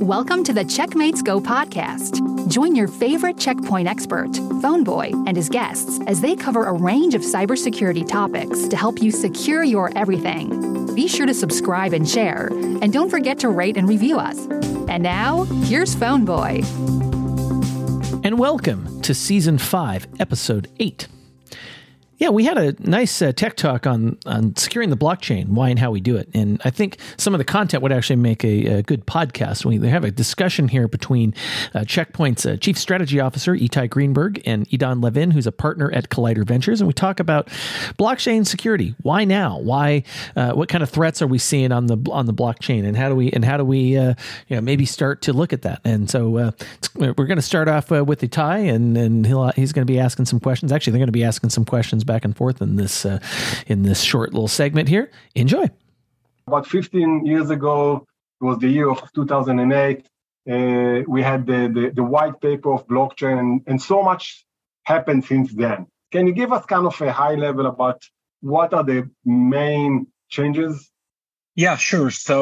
Welcome to the Checkmates Go podcast. Join your favorite Check Point expert, Phoneboy, and his guests as they cover a range of cybersecurity topics to help you secure your everything. Be sure to subscribe and share, and don't forget to rate and review us. And now, here's Phoneboy. And welcome to Season 5, Episode 8. Yeah, we had a nice uh, tech talk on on securing the blockchain, why and how we do it, and I think some of the content would actually make a, a good podcast. We have a discussion here between uh, Check Point's uh, chief strategy officer Itai Greenberg and Idan Levin, who's a partner at Collider Ventures, and we talk about blockchain security. Why now? Why? Uh, what kind of threats are we seeing on the on the blockchain, and how do we and how do we uh, you know maybe start to look at that? And so uh, we're going to start off with Itai, and and he's going to be asking some questions. Actually, they're going to be asking some questions back and forth in this uh, in this short little segment here. Enjoy. About 15 years ago, it was the year of 2008. Uh, we had the, the, the white paper of blockchain, and, and so much happened since then. Can you give us kind of a high level about what are the main changes? Yeah, sure. So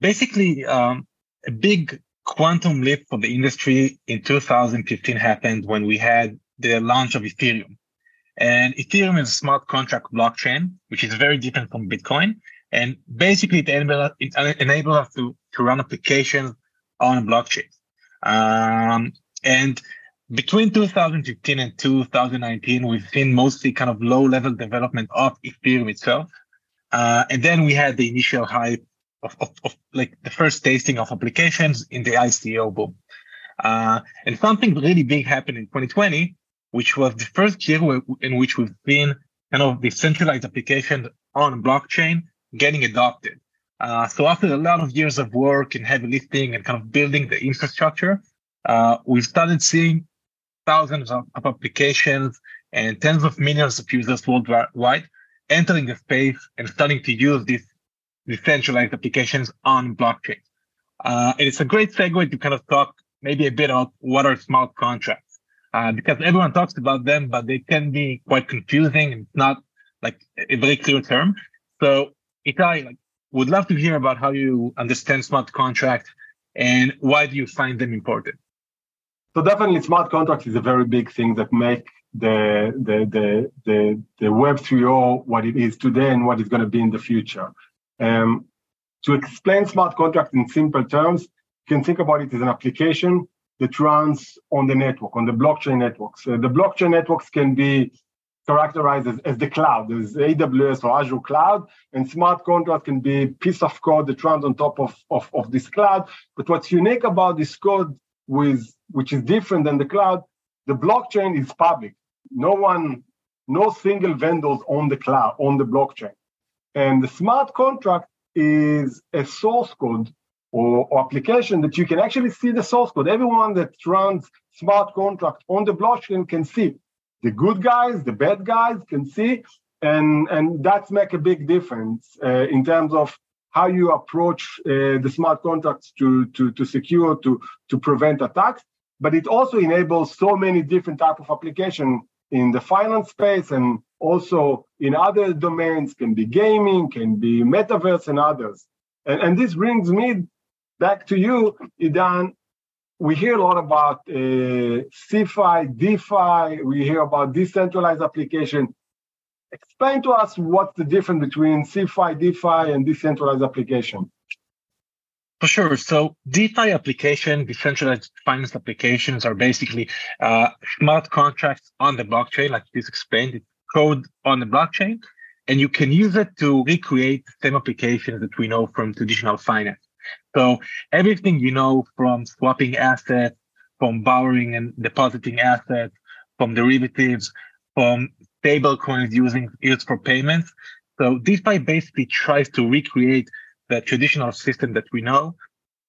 basically, um, a big quantum leap for the industry in 2015 happened when we had the launch of Ethereum. And Ethereum is a smart contract blockchain, which is very different from Bitcoin. And basically, it enables enable us to, to run applications on a blockchain. Um, and between 2015 and 2019, we've seen mostly kind of low level development of Ethereum itself. Uh, and then we had the initial hype of, of, of, like the first tasting of applications in the ICO boom. Uh, and something really big happened in 2020, which was the first year in which we've seen kind of decentralized applications on blockchain getting adopted. Uh, so after a lot of years of work and heavy lifting and kind of building the infrastructure, uh, we've started seeing thousands of, of, applications and tens of millions of users worldwide entering the space and starting to use these decentralized applications on blockchain. Uh, and it's a great segue to kind of talk maybe a bit about what are smart contracts uh, because everyone talks about them, but they can be quite confusing and not like a very clear term. So Itai, like, would love to hear about how you understand smart contract and why do you find them important? So definitely, smart contracts is a very big thing that make the the the the, the Web 3.0 what it is today and what it's going to be in the future. Um, to explain smart contracts in simple terms, you can think about it as an application that runs on the network, on the blockchain networks. Uh, the blockchain networks can be characterized as, as the cloud, as AWS or Azure cloud, and smart contract can be a piece of code that runs on top of, of, of this cloud. But what's unique about this code, with, which is different than the cloud, the blockchain is public. No one, no single vendors on the cloud, on the blockchain. And the smart contract is a source code or, or, application that you can actually see the source code. Everyone that runs smart contract on the blockchain can see. The good guys, the bad guys can see, and and that's make a big difference uh, in terms of how you approach uh, the smart contracts to to to secure to to prevent attacks. But it also enables so many different type of application in the finance space and also in other domains can be gaming, can be metaverse and others. And, and this brings me back to you, Idan. We hear a lot about uh, CeFi, DeFi. We hear about decentralized application. Explain to us what's the difference between CeFi, DeFi, and decentralized application. For sure. So DeFi application, decentralized finance applications are basically uh, smart contracts on the blockchain, like this explained. It's code on the blockchain, and you can use it to recreate the same applications that we know from traditional finance. So everything you know from swapping assets, from borrowing and depositing assets, from derivatives, from stable coins using used for payments. So DeFi basically tries to recreate the traditional system that we know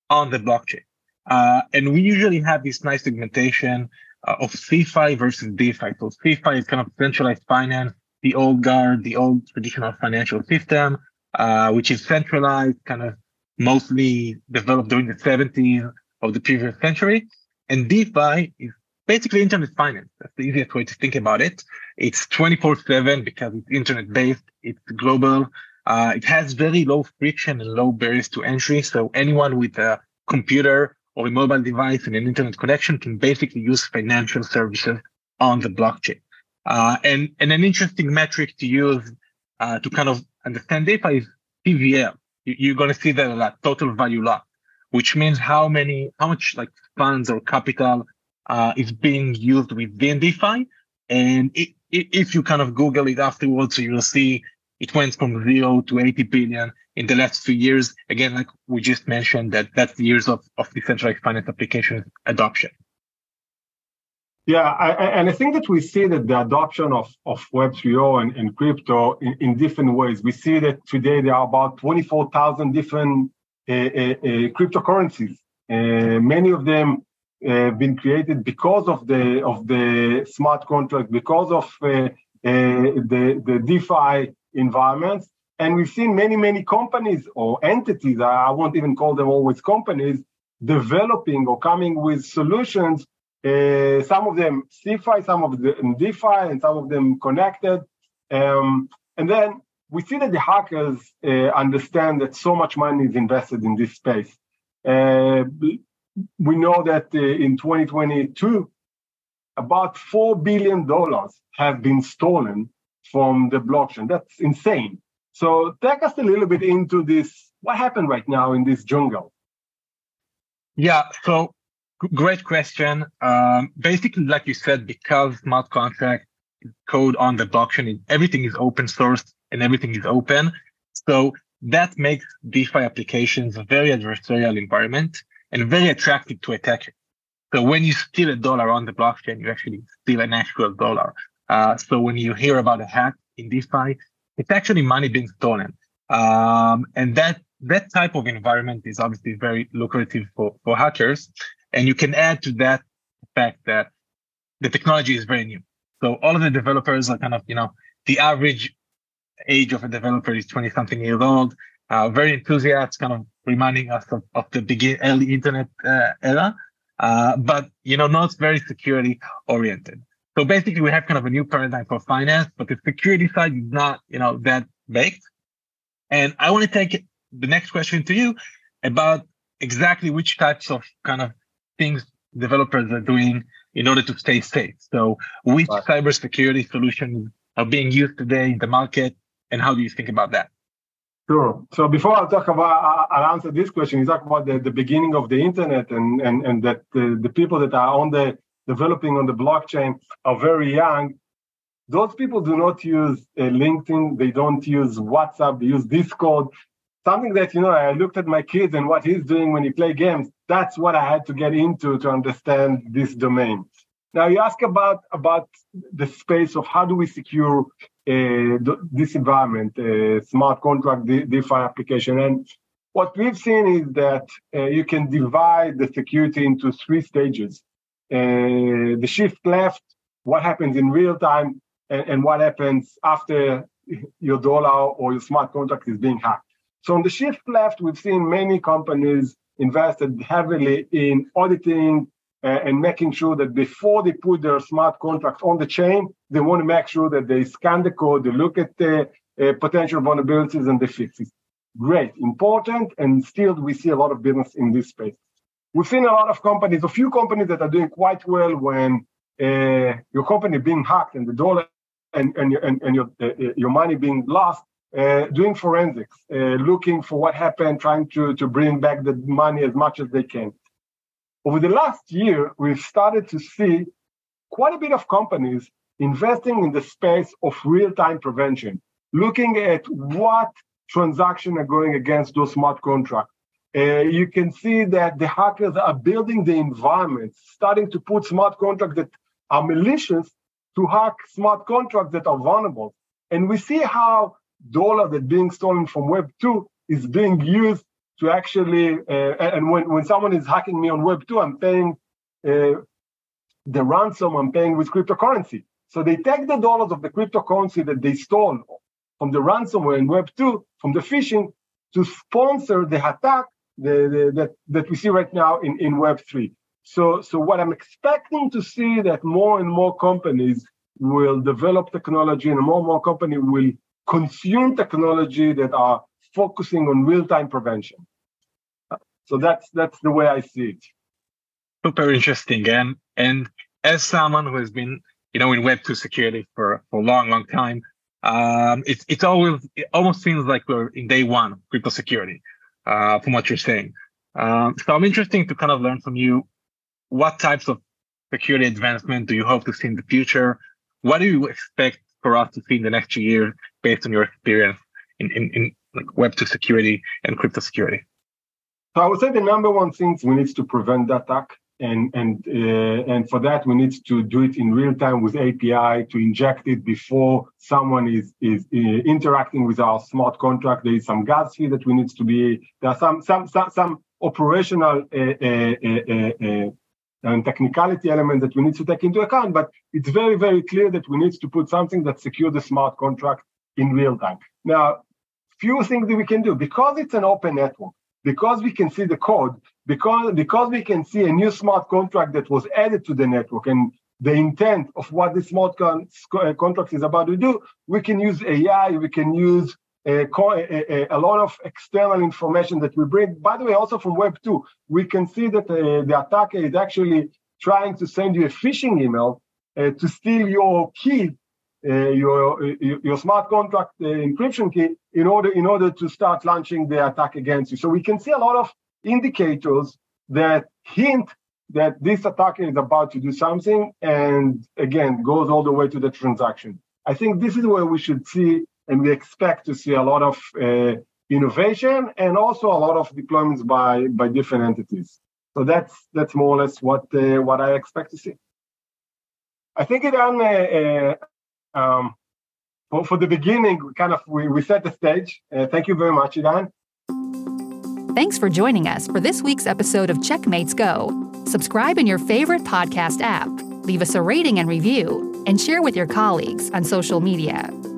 on the blockchain. Uh, and we usually have this nice segmentation uh, of CeFi versus DeFi. So CeFi is kind of centralized finance, the old guard, the old traditional financial system, uh, which is centralized, kind of mostly developed during the 70s of the previous century. And DeFi is basically internet finance. That's the easiest way to think about it. It's 24 7 because it's internet based, it's global. Uh, it has very low friction and low barriers to entry. So anyone with a computer or a mobile device and an internet connection can basically use financial services on the blockchain. Uh, and, and an interesting metric to use uh, to kind of understand DeFi is TVL. You, are going to see that a total value lock, which means how many, how much like funds or capital uh, is being used within DeFi. And it, it, if you kind of Google it afterwards, you'll see it went from zero to 80 billion in the last few years. Again, like we just mentioned, that that's years of, of decentralized finance application adoption. Yeah, I, and I think that we see that the adoption of, of Web 3.0 and, and crypto in, in different ways. We see that today there are about 24,000 different uh, uh, uh, cryptocurrencies. Uh, many of them have uh, been created because of the of the smart contract, because of uh, the the DeFi environments. And we've seen many, many companies or entities, I won't even call them always companies, developing or coming with solutions. Uh, some of them CeFi, some of them DeFi, and some of them connected. Um, and then we see that the hackers uh, understand that so much money is invested in this space. Uh, we know that uh, in 2022, about $4 billion have been stolen from the blockchain. That's insane. So take us a little bit into this. What happened right now in this jungle? Yeah, so great question. Um, basically, like you said, because smart contract code on the blockchain, everything is open source and everything is open. So that makes DeFi applications a very adversarial environment and very attractive to attackers. So when you steal a dollar on the blockchain, you actually steal an actual dollar. Uh, so when you hear about a hack in DeFi, it's actually money being stolen. Um, and that that type of environment is obviously very lucrative for, for hackers. And you can add to that fact that the technology is very new. So all of the developers are kind of, you know, the average age of a developer is 20 something years old, uh, very enthusiastic, kind of reminding us of, of the begin early internet uh, era, uh, but, you know, not very security oriented. So basically, we have kind of a new paradigm for finance, but the security side is not, you know, that baked. And I want to take the next question to you about exactly which types of kind of things developers are doing in order to stay safe. So which right. cybersecurity solutions are being used today in the market, and how do you think about that? Sure. So before I talk about, I'll answer this question. You talk about the, the beginning of the internet and and and that the, the people that are on the developing on the blockchain are very young, those people do not use uh, LinkedIn, they don't use WhatsApp, they use Discord. Something that, you know, I looked at my kids and what he's doing when he play games. That's what I had to get into to understand this domain. Now you ask about about the space of how do we secure uh, this environment, uh, smart contract DeFi application, and what we've seen is that uh, you can divide the security into three stages. Uh, the shift left, what happens in real time, and, and, what happens after your dollar or your smart contract is being hacked. So on the shift left, we've seen many companies invested heavily in auditing uh, and making sure that before they put their smart contracts on the chain, they want to make sure that they scan the code, they look at the uh, potential vulnerabilities and they fix it. Great, important, and still we see a lot of business in this space. We've seen a lot of companies, a few companies that are doing quite well when uh, your company being hacked and the dollar and, and, and, and your, uh, your money being lost, uh, doing forensics, uh, looking for what happened, trying to, to bring back the money as much as they can. Over the last year, we've started to see quite a bit of companies investing in the space of real-time prevention, looking at what transactions are going against those smart contracts uh, you can see that the hackers are building the environment, starting to put smart contracts that are malicious to hack smart contracts that are vulnerable. And we see how dollar that being stolen from Web 2 is being used to actually, uh, and when, when someone is hacking me on Web 2, I'm paying uh, the ransom I'm paying with cryptocurrency. So they take the dollars of the cryptocurrency that they stole from the ransomware in Web 2, from the phishing, to sponsor the attack the, the, that, that we see right now in, in Web3. So, so what I'm expecting to see that more and more companies will develop technology and more and more companies will consume technology that are focusing on real-time prevention. So that's that's the way I see it. Super interesting. And and as someone who has been, you know, in Web two security for, for a long, long time, um, it's it's always it almost seems like we're in day one of crypto security, uh, from what you're saying. Um, so I'm interested to kind of learn from you what types of security advancement do you hope to see in the future? What do you expect for us to see in the next year based on your experience in, in, in like Web two security and crypto security? So I would say the number one thing we need to prevent the attack and and uh, and for that we need to do it in real time with API to inject it before someone is is uh, interacting with our smart contract. There is some gas here that we need to be. There are some some some, some operational uh, uh, uh, uh and technicality element that we need to take into account. But it's very very clear that we need to put something that secure the smart contract in real time. Now, few things that we can do because it's an open network because we can see the code, because, because we can see a new smart contract that was added to the network and the intent of what the smart con- uh, contract is about to do, we can use AI, we can use a, a, lot of external information that we bring. By the way, also from Web 2, we can see that uh, the attacker is actually trying to send you a phishing email uh, to steal your key uh, your your smart contract uh, encryption key in order in order to start launching the attack against you. So we can see a lot of indicators that hint that this attacker is about to do something, and again goes all the way to the transaction. I think this is where we should see and we expect to see a lot of uh, innovation and also a lot of deployments by by different entities. So that's that's more or less what uh, what I expect to see. I think it on uh, um, for, for the beginning, we kind of we, we set the stage. Uh, thank you very much, Idan. Thanks for joining us for this week's episode of Checkmates Go. Subscribe in your favorite podcast app, leave us a rating and review, and share with your colleagues on social media.